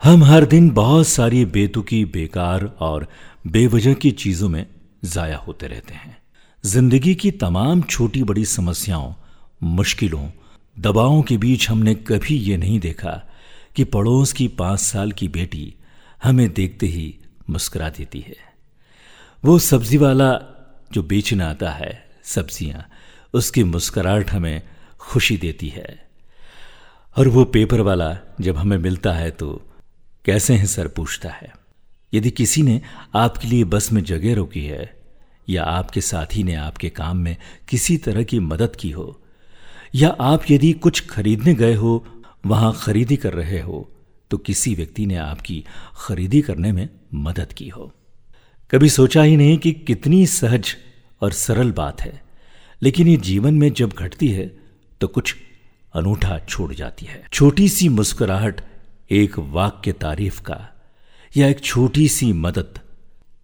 हम हर दिन बहुत सारी बेतुकी, बेकार और बेवजह की चीज़ों में जाया होते रहते हैं। ज़िंदगी की तमाम छोटी बड़ी समस्याओं, मुश्किलों, दबावों के बीच हमने कभी ये नहीं देखा कि पड़ोस की पाँच साल की बेटी हमें देखते ही मुस्कुरा देती है। वो सब्ज़ी वाला जो बेचने आता है, सब्ज़ियाँ, उसकी मुस्कुराहट हमें खुशी देती है। और वो पेपर वाला जब हमें मिलता है तो कैसे हैं सर पूछता है। यदि किसी ने आपके लिए बस में जगह रोकी है, या आपके साथी ने आपके काम में किसी तरह की मदद की हो, या आप यदि कुछ खरीदने गए हो, वहाँ खरीदी कर रहे हो तो किसी व्यक्ति ने आपकी खरीदी करने में मदद की हो। कभी सोचा ही नहीं कि कितनी सहज और सरल बात है, लेकिन ये जीवन में जब घटती है तो कुछ अनूठा छोड़ जाती है। छोटी सी मुस्कुराहट एक वाक्य तारीफ़ का या एक छोटी सी मदद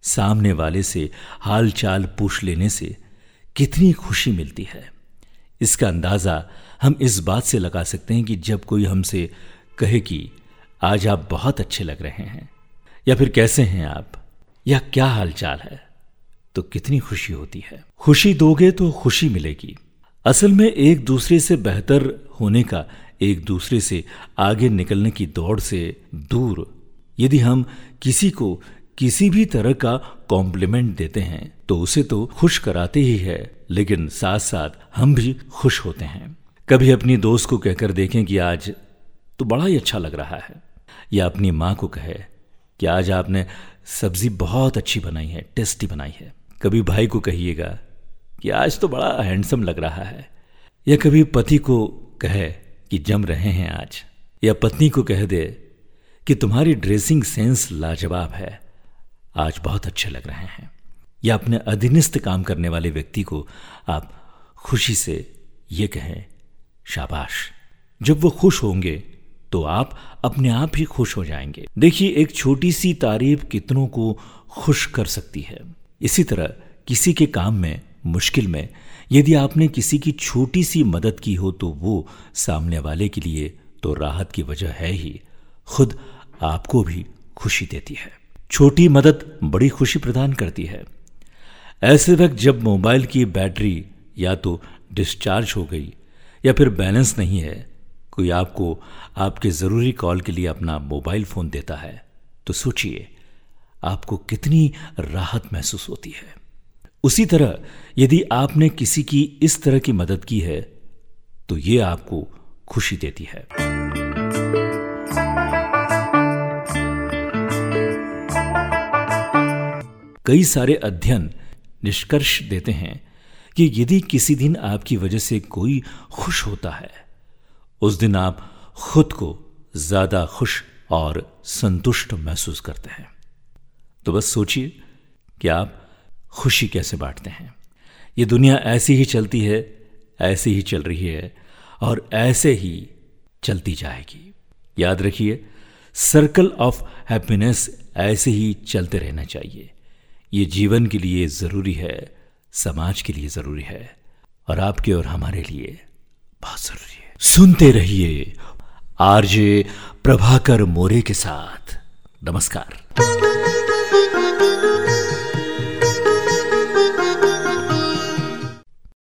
सामने वाले से हाल चाल पूछ लेने से कितनी खुशी मिलती है। इसका अंदाज़ा हम इस बात से लगा सकते हैं कि जब कोई हमसे कहे कि, आज आप बहुत अच्छे लग रहे हैं, या फिर, कैसे हैं आप? या, क्या हाल चाल है? तो कितनी खुशी होती है। खुशी दोगे तो खुशी मिलेगी। असल में एक दूसरे से बेहतर होने का एक दूसरे से आगे निकलने की दौड़ से दूर। यदि हम किसी को किसी भी तरह का कॉम्प्लीमेंट देते हैं तो उसे तो खुश कराते ही है, लेकिन साथ साथ हम भी खुश होते हैं। कभी अपनी दोस्त को कहकर देखें कि आज तो बड़ा ही अच्छा लग रहा है, या अपनी माँ को कहे कि आज आपने सब्ज़ी बहुत अच्छी बनाई है, टेस्टी बनाई है। कभी भाई को कहिएगा कि आज तो बड़ा हैंडसम लग रहा है, या कभी पति को कहे कि जम रहे हैं आज। या पत्नी को कह दे कि तुम्हारी ड्रेसिंग सेंस लाजवाब है। आज बहुत अच्छे लग रहे हैं। या अपने अधीनस्थ काम करने वाले व्यक्ति को आप खुशी से ये कहें, शाबाश। जब वो खुश होंगे तो आप अपने आप ही खुश हो जाएँगे। देखिए, एक छोटी सी तारीफ़ कितनों को खुश कर सकती है। इसी तरह किसी के काम में मुश्किल में। यदि आपने किसी की छोटी सी मदद की हो तो वो सामने वाले के लिए तो राहत की वजह है ही। खुद आपको भी खुशी देती है। छोटी मदद बड़ी खुशी प्रदान करती है। ऐसे वक्त जब मोबाइल की बैटरी या तो डिस्चार्ज हो गई या फिर बैलेंस नहीं है, कोई आपको आपके ज़रूरी कॉल के लिए अपना मोबाइल फ़ोन देता है तो सोचिए, आपको कितनी राहत महसूस होती है। उसी तरह यदि आपने किसी की इस तरह की मदद की है तो ये आपको खुशी देती है। कई सारे अध्ययन निष्कर्ष देते हैं कि यदि किसी दिन आपकी वजह से कोई खुश होता है, उस दिन आप खुद को ज़्यादा खुश और संतुष्ट महसूस करते हैं। तो बस सोचिए कि आप खुशी कैसे बांटते हैं? ये दुनिया ऐसी ही चलती है, ऐसी ही चल रही है और ऐसे ही चलती जाएगी। याद रखिए सर्कल ऑफ़ हैप्पीनेस ऐसे ही चलते रहना चाहिए। ये जीवन के लिए ज़रूरी है, समाज के लिए ज़रूरी है और आपके और हमारे लिए बहुत ज़रूरी है। सुनते रहिए आरजे प्रभाकर मोरे के साथ। नमस्कार।